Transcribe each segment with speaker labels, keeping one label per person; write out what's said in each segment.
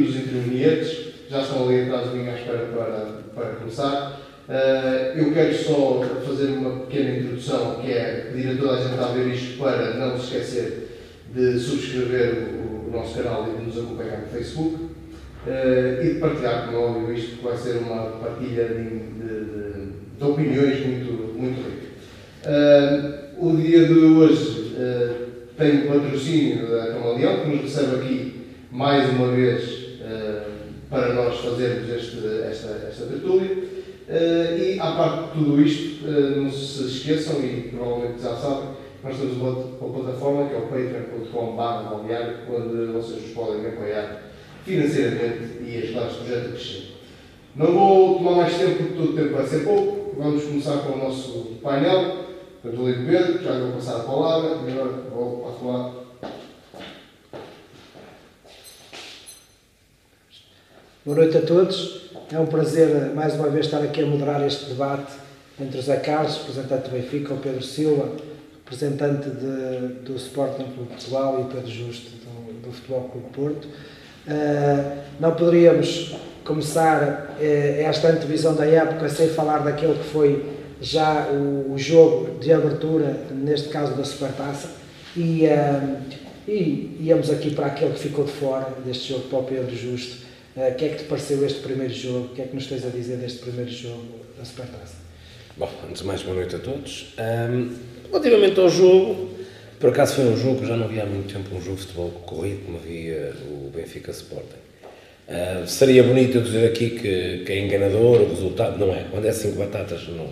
Speaker 1: no Nietzsche, já estão ali atrás de mim à espera para, para começar. Uh, eu quero só fazer uma pequena introdução, que é pedir a toda a gente a ver isto para não se esquecer de subscrever o, o nosso canal e de nos acompanhar no Facebook uh, e de partilhar, como é óbvio, isto que vai ser uma partilha de, de, de, de opiniões muito, muito rica. Uh, o dia de hoje tem o patrocínio da Camaleão, que nos recebe aqui mais uma vez para nós fazermos este, esta, esta tertúlia. Uh, e, à parte de tudo isto, uh, não se esqueçam, e provavelmente já sabem, nós temos uma, uma plataforma que é o patreon.com.br, onde vocês nos podem apoiar financeiramente e ajudar este projeto a crescer. Não vou tomar mais tempo, porque todo o tempo vai ser pouco. Vamos começar com o nosso painel. Portanto, o Pedro, já vou passar a palavra e agora vou falar
Speaker 2: Boa noite a todos. É um prazer mais uma vez estar aqui a moderar este debate entre o Zé Carlos, representante do Benfica, o Pedro Silva, representante de, do Sporting Clube Portugal e o Pedro Justo do, do Futebol Clube Porto. Uh, não poderíamos começar uh, esta antevisão da época sem falar daquele que foi já o, o jogo de abertura, neste caso da Supertaça, e, uh, e íamos aqui para aquele que ficou de fora deste jogo, para o Pedro Justo o que é que te pareceu este primeiro jogo? O que é que nos tens a dizer deste primeiro jogo da Supertaça?
Speaker 3: Bom, antes de mais, boa noite a todos. Um, relativamente ao jogo, por acaso foi um jogo que já não havia há muito tempo um jogo de futebol corrido como havia o Benfica Sporting. Uh, seria bonito eu dizer aqui que, que, é enganador o resultado, não é. Quando é 5 batatas, não,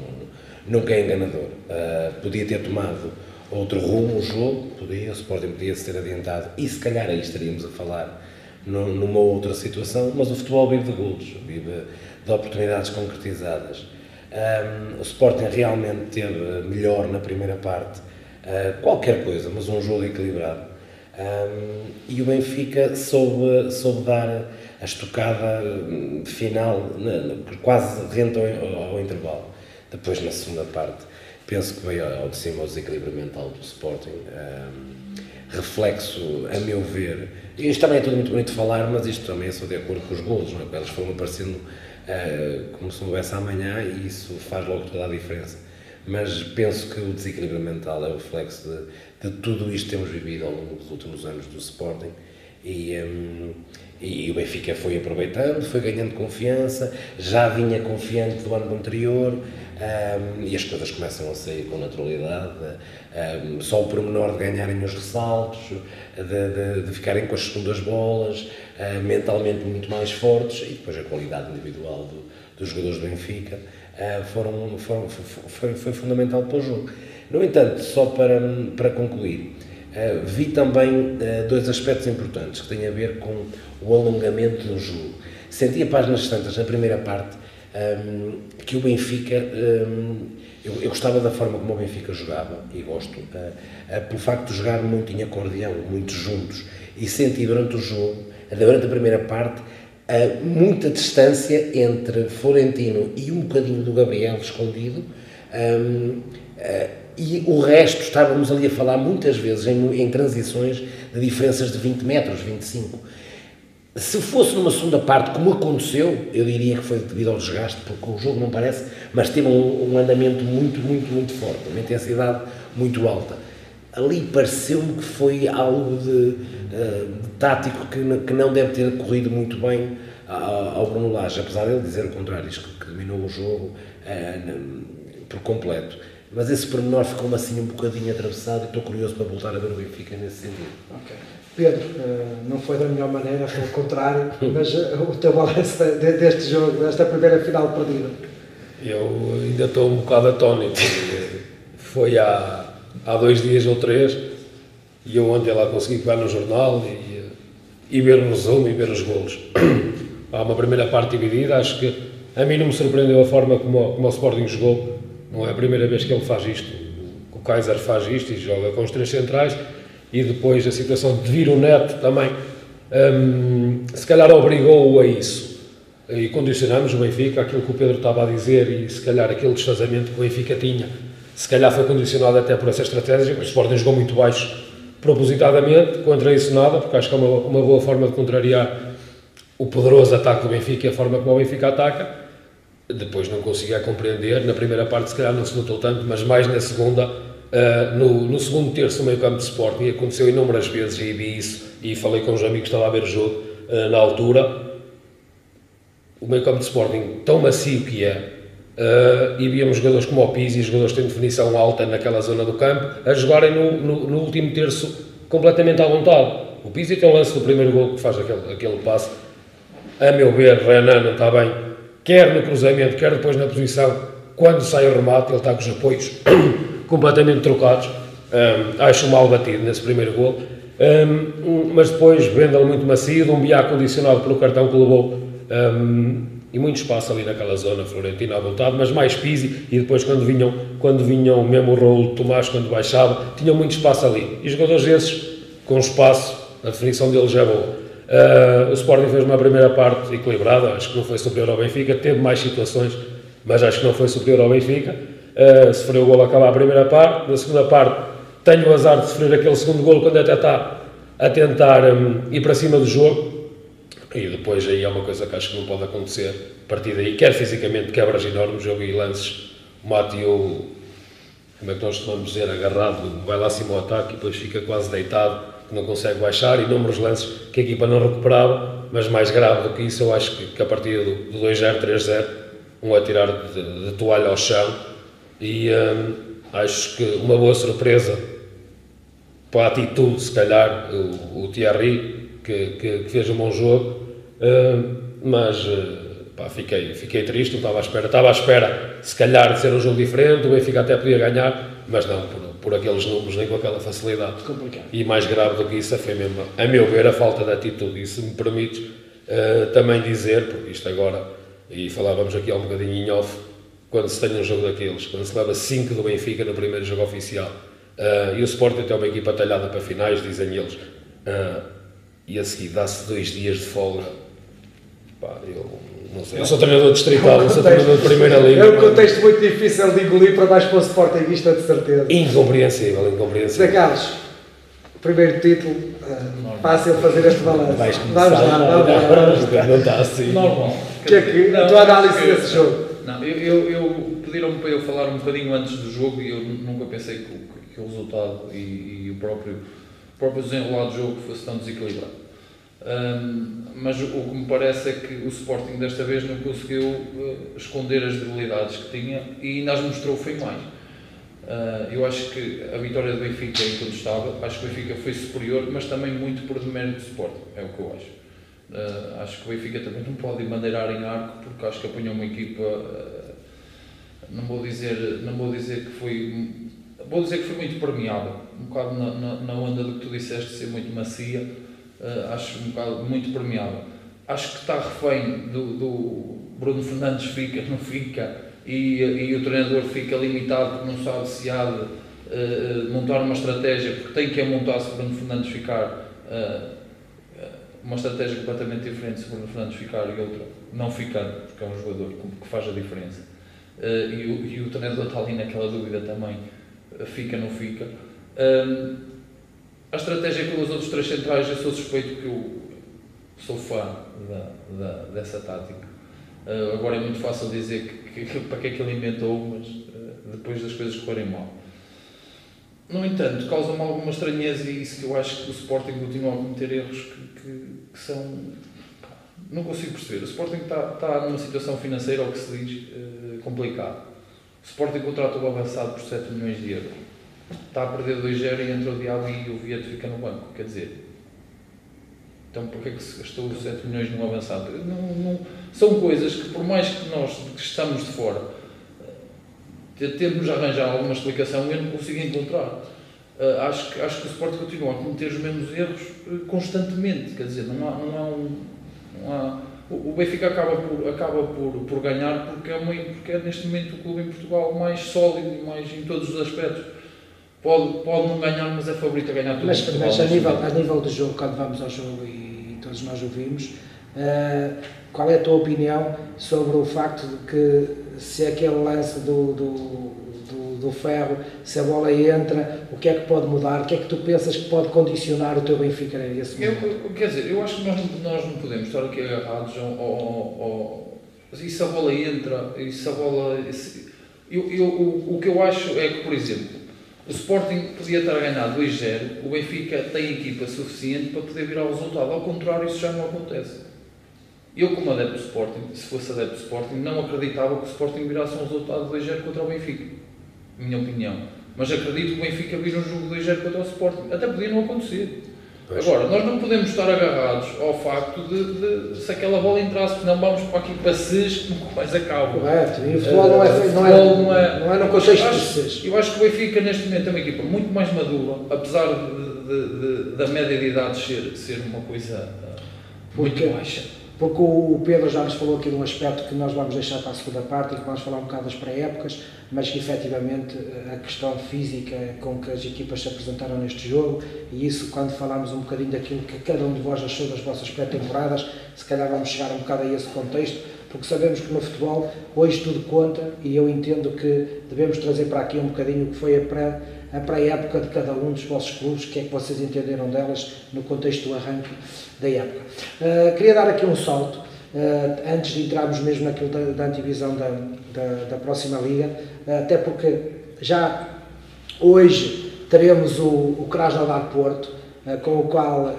Speaker 3: nunca é enganador. Uh, podia ter tomado outro rumo o jogo, podia, o Sporting podia se ter adiantado e se calhar aí estaríamos a falar numa outra situação, mas o futebol vive de golos, vive de oportunidades concretizadas. Um, o Sporting realmente teve melhor na primeira parte, uh, qualquer coisa, mas um jogo equilibrado. Um, e o Benfica soube, soube dar a estocada final, quase rente ao, ao, intervalo. Depois, na segunda parte, penso que veio ao de cima o desequilíbrio mental do Sporting. Um, reflexo, a meu ver, isto também é tudo muito bonito de falar, mas isto também é só de acordo com os golos, não é? eles foram aparecendo uh, como se não houvesse amanhã e isso faz logo toda a diferença. Mas penso que o desequilíbrio mental é o reflexo de, de tudo isto que temos vivido ao longo dos últimos anos do Sporting e, um, e o Benfica foi aproveitando, foi ganhando confiança, já vinha confiante do ano anterior um, e as coisas começam a sair com naturalidade. Um, só o pormenor de ganharem os ressaltos, de, de, de ficarem com as segundas bolas, uh, mentalmente muito mais fortes e depois a qualidade individual do, dos jogadores do Benfica uh, foram, foram, foi, foi fundamental para o jogo. No entanto, só para, para concluir, uh, vi também dois aspectos importantes que têm a ver com o alongamento do jogo. Senti a páginas tantas na primeira parte um, que o Benfica, um, eu, gostava da forma como o Benfica jogava, e gosto, uh, pelo facto de jogar muito em acordeão, muito juntos, e senti durante o jogo, durante a primeira parte, muita distância entre Florentino e um bocadinho do Gabriel escondido, um, e o resto estávamos ali a falar muitas vezes em, em transições de diferenças de 20 metros, 25 se fosse numa segunda parte, como aconteceu, eu diria que foi devido ao desgaste, porque o jogo não parece, mas teve um, um andamento muito, muito, muito forte, uma intensidade muito alta. Ali pareceu-me que foi algo de, uh, de tático que, que, não deve ter corrido muito bem ao, Bruno Lage, apesar de ele dizer o contrário, que, que dominou o jogo uh, por completo. Mas esse pormenor ficou-me assim um bocadinho atravessado e estou curioso para voltar a ver o Benfica nesse sentido.
Speaker 2: Okay. Pedro, eh, não foi da melhor maneira, pelo contrário, mas eh, o teu balanço deste jogo, desta primeira final perdida?
Speaker 4: Eu ainda estou um bocado atónito. Foi há, há dois dias ou três e eu ontem lá consegui pegar no jornal e, e ver o resumo e ver os golos. Há uma primeira parte dividida, acho que a mim não me surpreendeu a forma como, como o Sporting jogou. Não é a primeira vez que ele faz isto. O Kaiser faz isto e joga com os três centrais e depois a situação de vir o Neto também, um, se calhar obrigou-o a isso. E condicionamos o Benfica, aquilo que o Pedro estava a dizer, e se calhar aquele desfazamento que o Benfica tinha, se calhar foi condicionado até por essa estratégia. O Sporting jogou muito baixo propositadamente, contra isso nada, porque acho que é uma, uma boa forma de contrariar o poderoso ataque do Benfica e a forma como o Benfica ataca. Depois não conseguia compreender. Na primeira parte, se calhar, não se notou tanto, mas mais na segunda. Uh, no, no, segundo terço do meio campo de Sporting, aconteceu inúmeras vezes e vi isso e falei com os amigos que estavam a ver o jogo uh, na altura. O meio campo de Sporting, tão macio que é, uh, e víamos jogadores como o Pizzi, jogadores que têm definição alta naquela zona do campo, a jogarem no, no, no último terço completamente à vontade. O Pizzi tem o lance do primeiro gol que faz aquele, aquele passe. A meu ver, Renan não está bem, quer no cruzamento, quer depois na posição. Quando sai o remate, ele está com os apoios completamente trocados. Um, acho mal batido nesse primeiro gol. Um, mas depois, Vendel muito macio, um biá condicionado pelo cartão que levou. Um, e muito espaço ali naquela zona, Florentina à vontade, mas mais Pizzi, e depois quando vinham, quando vinham mesmo o de Tomás, quando baixava, tinham muito espaço ali. E jogadores esses, com espaço, a definição deles é boa. Uh, o Sporting fez uma primeira parte equilibrada, acho que não foi superior ao Benfica, teve mais situações, mas acho que não foi superior ao Benfica. Uh, sofreu o gol a acabar a primeira parte, na segunda parte tenho o azar de sofrer aquele segundo gol quando até está a tentar um, ir para cima do jogo, e depois aí é uma coisa que acho que não pode acontecer. A partir daí, quer fisicamente, quebras enormes. Eu vi lances, o Mateo, como é que nós costumamos dizer, agarrado, vai lá acima ao ataque e depois fica quase deitado, não consegue baixar. Inúmeros lances que a equipa não recuperava, mas mais grave do que isso, eu acho que, que a partir do, do 2-0, 3-0, um a tirar de, de, toalha ao chão. E hum, acho que uma boa surpresa para a atitude, se calhar, o, o Thierry, que, que, que fez um bom jogo Uh, mas uh, pá, fiquei, fiquei triste, não estava à espera. Estava à espera, se calhar, de ser um jogo diferente, o Benfica até podia ganhar, mas não, por, por aqueles números, nem com aquela facilidade.
Speaker 2: Complicado.
Speaker 4: E mais grave do que isso foi mesmo, a meu ver, a falta de atitude. E se me permites uh, também dizer, porque isto agora, e falávamos aqui há um bocadinho em off, quando se tem um jogo daqueles, quando se leva 5 do Benfica no primeiro jogo oficial, uh, e o Sporting tem uma equipa talhada para finais, dizem eles, uh, e a seguir dá-se dois dias de folga Pá, eu. Eu sou treinador distrital, eu sou treinador de primeira liga.
Speaker 2: É um contexto muito difícil de engolir para mais para o Sportingista, de certeza.
Speaker 4: Incompreensível, incompreensível.
Speaker 2: Zé Carlos, primeiro título, uh, fácil fazer este balanço.
Speaker 3: Vais começar, vamos lá, vamos lá. Não está assim.
Speaker 5: Normal.
Speaker 2: Que é que, não, a tua análise desse jogo?
Speaker 5: Não, eu, eu, eu pediram-me para eu falar um bocadinho antes do jogo e eu nunca pensei que, que, que o resultado e, e, o próprio, o próprio desenrolar do jogo fosse tão desequilibrado. Um, mas o que me parece é que o Sporting desta vez não conseguiu uh, esconder as debilidades que tinha e ainda as mostrou foi mais. Uh, eu acho que a vitória do Benfica é incontestável, acho que o Benfica foi superior, mas também muito por demérito do Sporting, é o que eu acho. Uh, acho que o Benfica também não pode bandeirar em arco porque acho que apanhou uma equipa, não, vou dizer, não vou dizer que foi, vou dizer que foi muito permeável, um bocado na, na, na onda do que tu disseste ser muito macia, uh, acho um bocado muito permeável. Acho que está refém do, do Bruno Fernandes fica, não fica, e, e o treinador fica limitado porque não sabe se há de uh, montar uma estratégia, porque tem que a montar se Bruno Fernandes ficar. Uh, uma estratégia completamente diferente se Bruno Fernandes ficar e outra não ficando, porque é um jogador que faz a diferença. Uh, e, o, e o treinador está ali naquela dúvida também, fica, não fica. A estratégia com os outros três centrais, eu sou suspeito que eu sou fã da, da, dessa tática. Uh, agora é muito fácil dizer que, que, para que é que ele inventou, mas uh, depois das coisas correrem mal. No entanto, causa-me alguma estranheza e isso que eu acho que o Sporting continua a cometer erros que, que, que são. não consigo perceber. O Sporting está, está numa situação financeira, ao que se diz, uh, complicada. O Sporting contratou o avançado por 7 milhões de euros está a perder 2-0 e entra o diabo e o Vieto fica no banco. Quer dizer, então porquê que se gastou 7 milhões num avançado? Não, não, são coisas que, por mais que nós que estamos de fora, eh, temos de arranjar alguma explicação, eu não consigo encontrar. Uh, acho, acho que o Sport continua a cometer os mesmos erros uh, constantemente. Quer dizer, não há, não há um. Não há, o, Benfica acaba, por, acaba por, por ganhar porque é, uma, porque é neste momento o clube em Portugal mais sólido mais em todos os aspectos pode, pode não ganhar, mas é favorito a ganhar tudo.
Speaker 2: Mas, mas a, nível, a nível do jogo, quando vamos ao jogo e todos nós o vimos, uh, qual é a tua opinião sobre o facto de que se aquele lance do, do, do do ferro, se a bola entra, o que é que pode mudar, o que é que tu pensas que pode condicionar o teu Benfica nesse momento?
Speaker 5: Eu, quer dizer, eu acho que nós, nós não podemos estar aqui agarrados ao, ao, ao, e se a bola entra, e se a bola. Se, eu, eu, o, o que eu acho é que, por exemplo, o Sporting podia estar a ganhar 2-0, o Benfica tem equipa suficiente para poder virar o resultado. Ao contrário, isso já não acontece. Eu, como adepto do Sporting, se fosse adepto do Sporting, não acreditava que o Sporting virasse um resultado de 2-0 contra o Benfica. Minha opinião. Mas acredito que o Benfica vira um jogo de 2-0 contra o Sporting. Até podia não acontecer. Pois. Agora, nós não podemos estar agarrados ao facto de, de se aquela bola entrasse, não vamos para aqui para SES que nunca mais acaba.
Speaker 2: Correto, e o futebol não é, não é, não é, não é no contexto de SES.
Speaker 5: Eu acho que o Benfica neste momento é uma equipa muito mais madura, apesar de, de, de da média de idade ser, ser uma coisa muito porque, baixa
Speaker 2: porque o Pedro já nos falou aqui de um aspecto que nós vamos deixar para a segunda parte e que vamos falar um bocado das pré-épocas, mas que efetivamente a questão física com que as equipas se apresentaram neste jogo e isso quando falamos um bocadinho daquilo que cada um de vós achou das vossas pré-temporadas, se calhar vamos chegar um bocado a esse contexto, porque sabemos que no futebol hoje tudo conta e eu entendo que devemos trazer para aqui um bocadinho o que foi a pré a pré-época de cada um dos vossos clubes, o que é que vocês entenderam delas no contexto do arranque da época. Uh, queria dar aqui um salto, uh, antes de entrarmos mesmo naquilo da, da antivisão da, da, da próxima liga, uh, até porque já hoje teremos o, o Krasnodar Porto, com o qual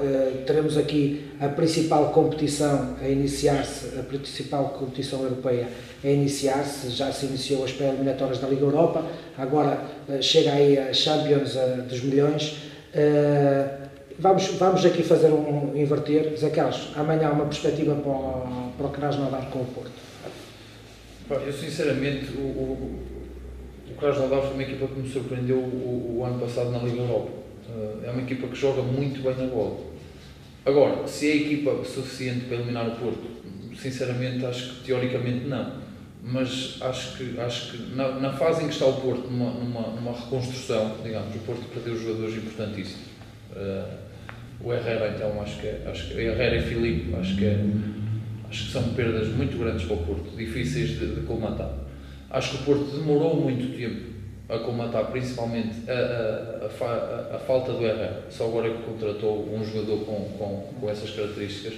Speaker 2: teremos aqui a principal competição a iniciar-se, a principal competição europeia a iniciar-se, já se iniciou as pré-eliminatórias da Liga Europa, agora chega aí a Champions dos milhões. Vamos, vamos aqui fazer um inverter. Zé Carlos, amanhã há uma perspectiva para o, para o Krasnodar com o Porto.
Speaker 5: Eu sinceramente, o, o, o Krasnodar foi uma equipa que me surpreendeu o, o, ano passado na Liga Europa. Eh, é uma equipa que joga muito bem na bola. Agora, se é equipa suficiente para eliminar o Porto, sinceramente acho que teoricamente não. Mas acho que, acho que na, na fase em que está o Porto, numa, numa, numa reconstrução, digamos, o Porto perdeu jogadores importantíssimos. Uh, o Herrera, então, acho que é, acho que Herrera e Filipe, acho que é, acho que são perdas muito grandes para o Porto, difíceis de, de colmatar. Acho que o Porto demorou muito tempo a colmatar, principalmente a, a, a, a, falta do Herrera. Só agora que contratou um jogador com, com, com essas características.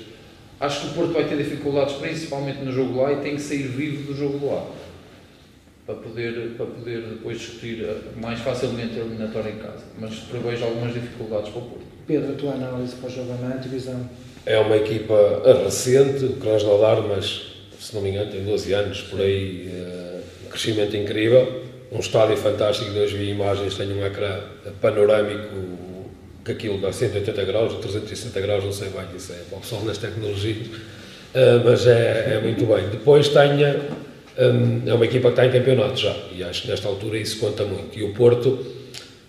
Speaker 5: Acho que o Porto vai ter dificuldades, principalmente no jogo lá, e tem que sair vivo do jogo lá para poder, para poder depois discutir eh, mais facilmente a eliminatória em casa. Mas prevejo algumas dificuldades para o Porto.
Speaker 2: Pedro, a tua análise para o jogo da divisão?
Speaker 4: É uma equipa recente, o Krasnodar, mas se não me engano tem 12 anos, por aí, uh, crescimento incrível, um estádio fantástico, hoje vi imagens, tenho um ecrã panorâmico que aquilo dá 180 graus ou 360 graus, não sei bem, isso é para o pessoal nas tecnologias, uh, mas é, é, muito bem. Depois tenha, um, é uma equipa que está em campeonato já, e acho que nesta altura isso conta muito. E o Porto,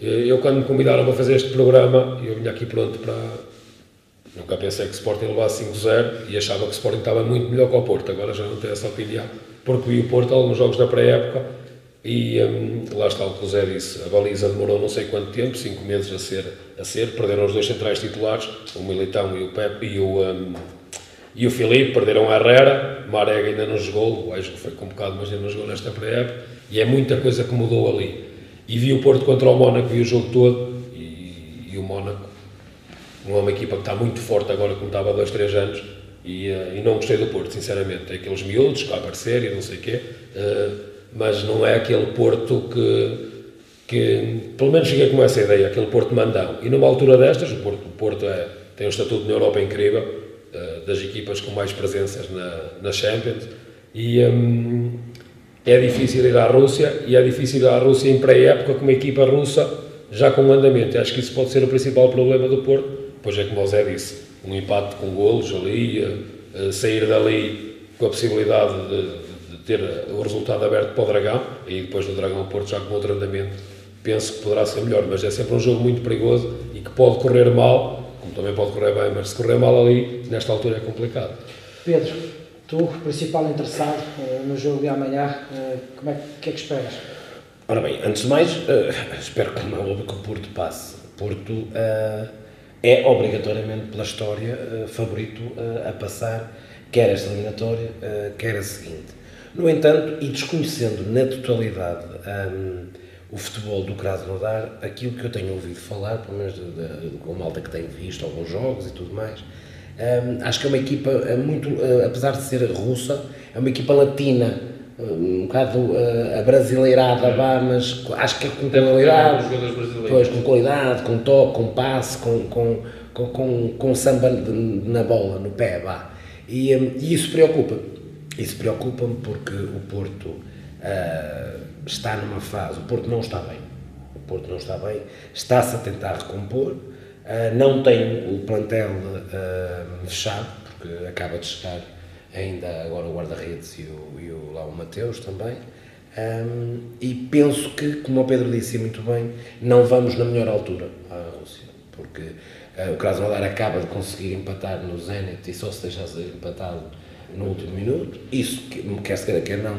Speaker 4: eu, quando me convidaram para fazer este programa, eu vinha aqui pronto para. Nunca pensei que o Sporting levasse 5-0 e achava que o Sporting estava muito melhor que o Porto. Agora já não tenho essa opinião, porque vi o Porto alguns jogos da pré-época e hum, lá está o que o Zé disse. A baliza demorou não sei quanto tempo 5 meses a ser, a ser. Perderam os dois centrais titulares, o Militão e o Pepe e o. Um, e o Filipe perderam a Herrera, Marega ainda não jogou, acho que foi convocado, mas ainda não jogou nesta pré-época, e é muita coisa que mudou ali. E vi o Porto contra o Mónaco, vi o jogo todo e, e o Mónaco uma equipa que está muito forte agora como estava há dois, três anos e, uh, e não gostei do Porto, sinceramente. Aqueles miúdos que a e não sei o quê, uh, mas não é aquele Porto que, que, pelo menos cheguei com essa ideia, aquele Porto mandão. E numa altura destas, o Porto, o Porto é, tem um estatuto na Europa incrível, uh, das equipas com mais presenças na, na Champions, e, um, é difícil ir à Rússia e é difícil ir à Rússia em pré-época com uma equipa russa já com andamento. Acho que isso pode ser o principal problema do Porto. Pois é, como o Zé disse, um empate com golos ali, a, a sair dali com a possibilidade de, de, ter o resultado aberto para o Dragão, e depois do Dragão Porto já com outro andamento, penso que poderá ser melhor, mas é sempre um jogo muito perigoso e que pode correr mal, como também pode correr bem, mas se correr mal ali, nesta altura é complicado.
Speaker 2: Pedro, Tu, principal interessado uh, no jogo de amanhã, uh, como é que, é que esperas?
Speaker 3: Ora bem, antes de mais, uh, espero que não que o Porto passe. Porto é obrigatoriamente, pela história, favorito a passar, quer esta eliminatória, quer a seguinte. No entanto, e desconhecendo na totalidade um, o futebol do Krasnodar, aquilo que eu tenho ouvido falar, pelo menos com a malta que tenho visto alguns jogos e tudo mais, um, acho que é uma equipa muito, uh, apesar de ser russa, é uma equipa latina, um bocado uh, abrasileirada, vá, mas acho que é com qualidade, pois, com qualidade, com toque, com passe, com, com, com, com, com samba na bola, no pé, vá. E, um, e isso preocupa. Isso preocupa-me porque o Porto uh, está numa fase, o Porto não está bem. O Porto não está bem, está-se a tentar recompor, uh, não tem o plantel uh, fechado, porque acaba de chegar ainda agora o guarda-redes e o, e o, lá o Mateus também. Um, e penso que, como o Pedro disse muito bem, não vamos na melhor altura à Rússia, porque uh, o Krasnodar acaba de conseguir empatar no Zenit e só se deixasse empatado no último minuto. Isso, quer se queira, quer não,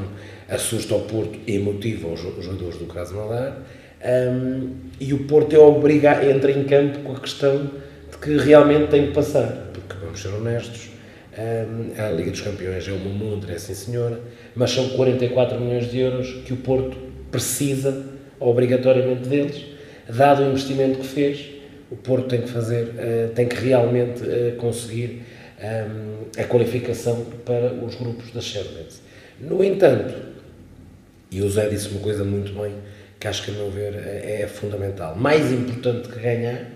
Speaker 3: assusta o Porto e motiva os, jogadores do Krasnodar. Um, e o Porto é obriga, entra em campo com a questão de que realmente tem que passar, porque vamos ser honestos, um, a Liga dos Campeões é uma montra, é sim senhora, mas são 44 milhões de euros que o Porto precisa obrigatoriamente deles, dado o investimento que fez, o Porto tem que fazer, uh, tem que realmente uh, conseguir um, a qualificação para os grupos da Champions. No entanto, e o Zé disse uma coisa muito bem, que acho que, a meu ver, é, é fundamental. Mais importante que ganhar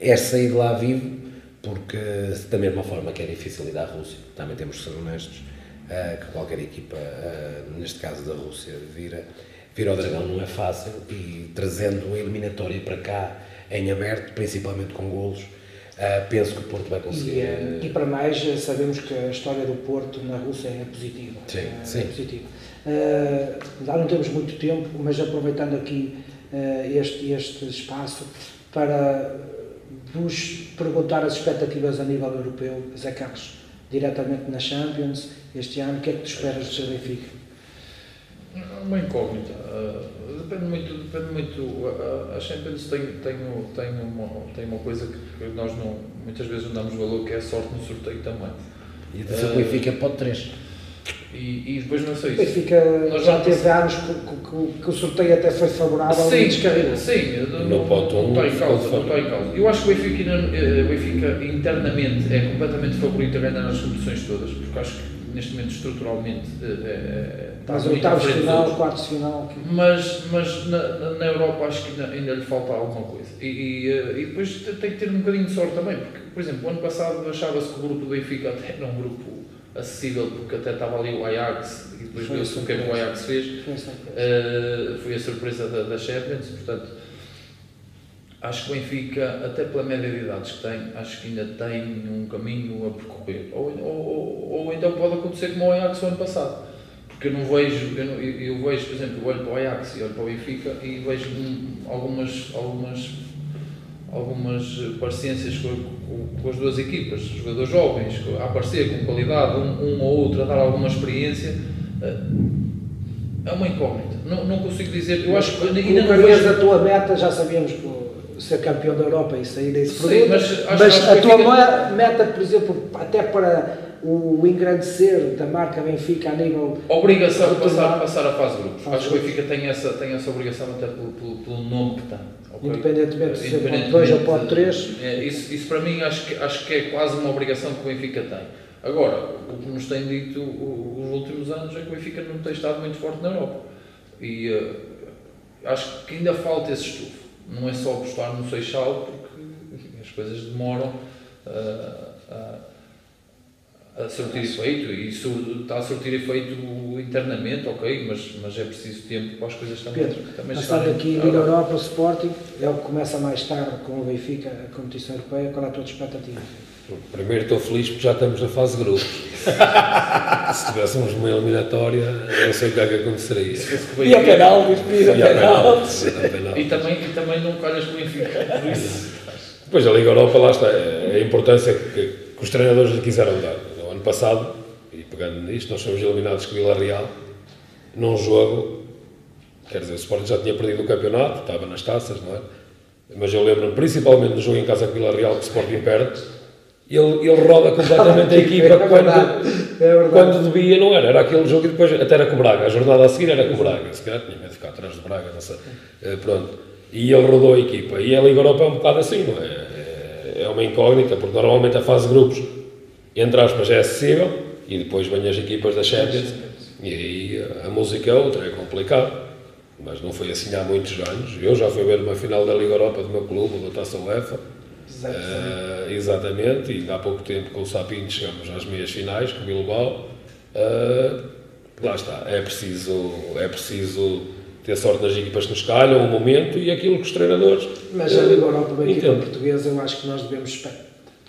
Speaker 3: é sair lá vivo, porque da mesma forma que é difícil ir à Rússia, também temos que ser honestos, uh, que qualquer equipa, uh, neste caso da Rússia, vira, vir ao Dragão não é fácil e trazendo a eliminatória para cá em aberto, principalmente com golos, Uh, penso que o Porto vai conseguir.
Speaker 2: E, uh, e, para mais, sabemos que a história do Porto na Rússia é positiva.
Speaker 3: Sim,
Speaker 2: é,
Speaker 3: sim.
Speaker 2: É positiva. Uh, já não temos muito tempo, mas aproveitando aqui este, este espaço para vos perguntar as expectativas a nível europeu, Zé Carlos, diretamente na Champions, este ano, o que é que tu esperas do Benfica?
Speaker 5: Uma incógnita. Uh, depende muito. Depende muito uh, a Champions tem, tem, tem, uma, tem uma coisa que nós não, muitas vezes não damos valor, que é a sorte no sorteio também.
Speaker 3: E dizer uh, o Benfica pode três.
Speaker 5: E, e depois não sei
Speaker 2: isso. Benfica nós já teve anos que, que, que, o sorteio até foi favorável
Speaker 5: sim,
Speaker 2: e descarregou.
Speaker 5: Sim, não, pode, não, está em causa, não está em causa. Eu acho que o Benfica, o Benfica internamente é completamente favorito a ganhar as competições todas, porque acho que neste momento estruturalmente é,
Speaker 2: Estás oitavos final, quartos final.
Speaker 5: Mas, mas na, na Europa acho que ainda, ainda lhe falta alguma coisa. E, e, eh, e, depois tem que ter um bocadinho de sorte também, porque, por exemplo, o ano passado achava-se que o grupo do Benfica até era um grupo acessível, porque até estava ali o Ajax, e depois viu-se o que é que o Ajax fez. Foi, uh, foi a surpresa da, da Champions, portanto, acho que o Benfica, até pela média de idades que tem, acho que ainda tem um caminho a percorrer. Ou, ou, ou, ou então pode acontecer como o Ajax o ano passado porque eu não vejo, eu, não, eu, vejo, por exemplo, eu olho para o Ajax e olho para o Benfica e vejo algumas, algumas, algumas parecências com, com, com as duas equipas, jogadores jovens, a aparecer com qualidade, um, um ou outro a dar alguma experiência, eh, é uma incógnita. Não, não consigo dizer, eu acho que
Speaker 2: ainda não vejo... a tua meta, já sabíamos que ser campeão da Europa e sair desse produto, Sim, mas, mas a tua fica... meta, por exemplo, até para o engrandecer da marca Benfica a nível.
Speaker 5: Obrigação de passar, passar a fase grupos. Acho que o Benfica tem essa, tem essa obrigação até pelo, pelo, pelo nome que tem.
Speaker 2: Okay? Independentemente de ser ponto 2 ou ponto 3.
Speaker 5: É, isso, isso para mim acho que, acho que é quase uma obrigação que o Benfica tem. Agora, o que nos tem dito os últimos anos é que o Benfica não tem estado muito forte na Europa. E uh, acho que ainda falta esse estufo. Não é só apostar no Seixal, porque as coisas demoram. Uh, uh, a surtir efeito, e isso está a surtir efeito internamente, ok, mas, mas é preciso tempo para as coisas também.
Speaker 2: Pedro, também passando aqui Liga Europa, o Sporting, é o que começa mais tarde com o Benfica, a competição europeia, qual é a tua expectativa?
Speaker 4: Primeiro estou feliz porque já estamos na fase de grupos. Se tivéssemos uma eliminatória, não sei o que é que aconteceria.
Speaker 2: E a penaltis, e a
Speaker 5: penaltis. E também, e também não calhas com o Benfica, por isso.
Speaker 4: Depois a Liga Europa, lá está, é a importância que, que os treinadores lhe quiseram dar ano passado, e pegando nisto, nós fomos eliminados com o Vila Real, num jogo, quer dizer, o Sporting já tinha perdido o campeonato, estava nas taças, não é? Mas eu lembro-me principalmente do jogo em casa com o Vila Real, que o Sporting perde, ele, ele roda completamente a equipa quando,
Speaker 2: É.
Speaker 4: Quando devia, não era. Era aquele jogo e depois até era com o Braga. A jornada a seguir era com o Braga. Se calhar tinha medo de ficar atrás do Braga, não sei. Eh, Pronto. E ele rodou a equipa. E a Liga Europa é um bocado assim, não é? É- É uma incógnita, porque normalmente a fase de grupos, entre aspas, é acessível e depois vêm as equipas da Champions. E aí a música é outra, é complicado. Mas não foi assim há muitos anos. Eu já fui ver uma final da Liga Europa do meu clube, do Taça UEFA. Eh, exatamente, e há pouco tempo com o Sapinto chegamos às meias finais com o Bilbao. Eh, lá está, é preciso, é preciso ter sorte nas equipas que nos calham, o momento e aquilo que os treinadores.
Speaker 2: Mas a Liga Europa, uma equipa
Speaker 4: Entendo.
Speaker 2: portuguesa, eu acho que nós devemos,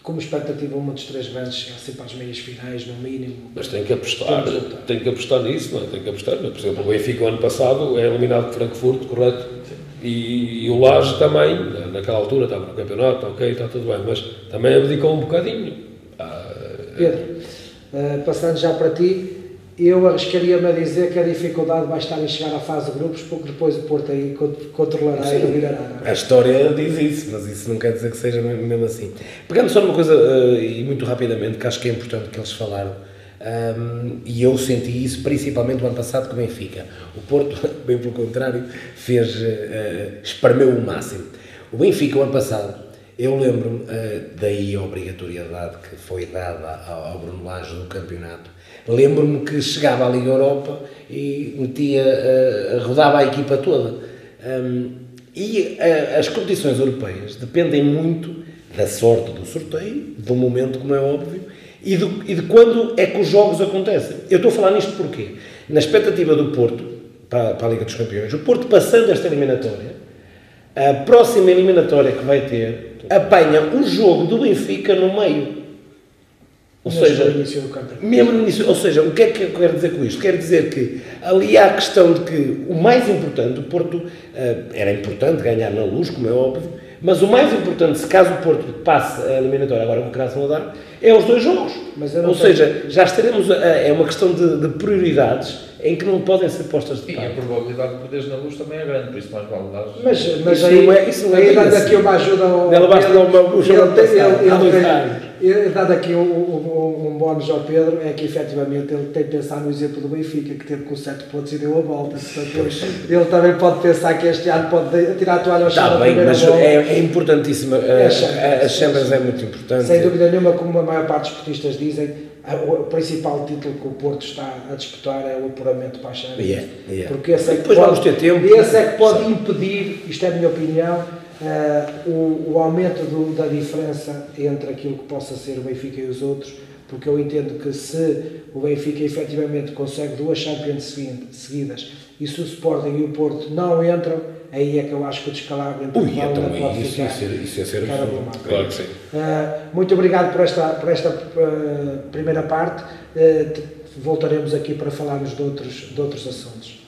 Speaker 2: como expectativa, uma dos três grandes chegar sempre às meias finais, no mínimo.
Speaker 4: Mas tem que apostar, tem que apostar nisso, não é? Tem que apostar. Por exemplo, o Benfica, o ano passado, é eliminado por Frankfurt, correto? E, e o Laje também, na- naquela altura, estava no campeonato, ok, está tudo bem, mas também abdicou um bocadinho. Ah,
Speaker 2: Pedro, eh, passando já para ti, eu arriscaria-me a dizer que a dificuldade vai estar em chegar à fase de grupos, porque depois o Porto aí cont- controlará e dominará. não é?
Speaker 3: A história diz isso, mas isso não quer dizer que seja mesmo assim. Pegando só numa coisa, eh, e muito rapidamente, que acho que é importante que eles falaram, ahm, e eu senti isso principalmente o ano passado com o Benfica. O Porto, bem pelo contrário, fez, eh, eh, esparmeu o máximo. O Benfica, o ano passado, eu lembro-me, eh, daí a obrigatoriedade que foi dada ao, ao Bruno Lage do campeonato, lembro-me que chegava à Liga Europa e metia, eh, rodava a equipa toda. Ahm, e eh, as competições europeias dependem muito da sorte do sorteio, do momento, como é óbvio, e, do- e de quando é que os jogos acontecem. Eu estou a falar nisto porque, na expectativa do Porto, para, para a Liga dos Campeões, o Porto passando esta eliminatória, a próxima eliminatória que vai ter, apanha o jogo do Benfica no meio. Ou
Speaker 2: Mesmo
Speaker 3: seja,
Speaker 2: no início do campeonato.
Speaker 3: mesmo no início, ou seja, o que é que eu quero dizer com isto? Quero dizer que ali há a questão de que o mais importante, o Porto eh, era importante ganhar na luz, como é óbvio, mas o mais importante, se caso o Porto passe a eliminatória agora com o Crasso dar, é os dois jogos.
Speaker 2: Mas
Speaker 3: ou
Speaker 2: tenho-
Speaker 3: seja, já estaremos, a- é uma questão de, de prioridades em que não podem ser postas de
Speaker 5: E a
Speaker 3: parte.
Speaker 5: probabilidade de perderes na luz também é grande, por isso mais vale dar.
Speaker 2: Mas, mas
Speaker 3: Isso
Speaker 2: aí,
Speaker 3: não é- isso não é
Speaker 2: dando
Speaker 3: assim.
Speaker 2: aqui uma ajuda ao.
Speaker 3: Ela basta dar uma bucha
Speaker 2: ele ele- ele ele- Dado aqui um, um, um bónus ao Pedro, é que efetivamente ele tem pensado no exemplo do Benfica, que teve com 7 pontos e deu a volta. Portanto, ele, também pode pensar que este ano pode de- tirar a toalha ao chão
Speaker 3: Está bem,
Speaker 2: primeira
Speaker 3: mas
Speaker 2: bola.
Speaker 3: é, é importantíssimo. a-
Speaker 2: É a Champions.
Speaker 3: a, a Champions é muito importante.
Speaker 2: Sem dúvida nenhuma, como a maior parte dos esportistas dizem, o principal título que o Porto está a disputar é o apuramento para a Champions.
Speaker 3: Yeah, yeah.
Speaker 2: Porque esse é que pode,
Speaker 3: tempo.
Speaker 2: Esse é que pode impedir, isto é a minha opinião, eh, o, o aumento do- da diferença entre aquilo que possa ser o Benfica e os outros, porque eu entendo que se o Benfica efetivamente consegue duas Champions segui- seguidas e se o Sporting e o Porto não entram, aí é que eu acho que o descalabro entre
Speaker 3: Ui, então
Speaker 2: pode
Speaker 3: isso,
Speaker 2: ficar.
Speaker 3: isso, ia- isso ia ser
Speaker 2: ficar.
Speaker 4: Claro que sim.
Speaker 2: Uh, muito obrigado por esta, por esta uh, primeira parte. Uh, voltaremos aqui para falarmos de outros, de outros assuntos.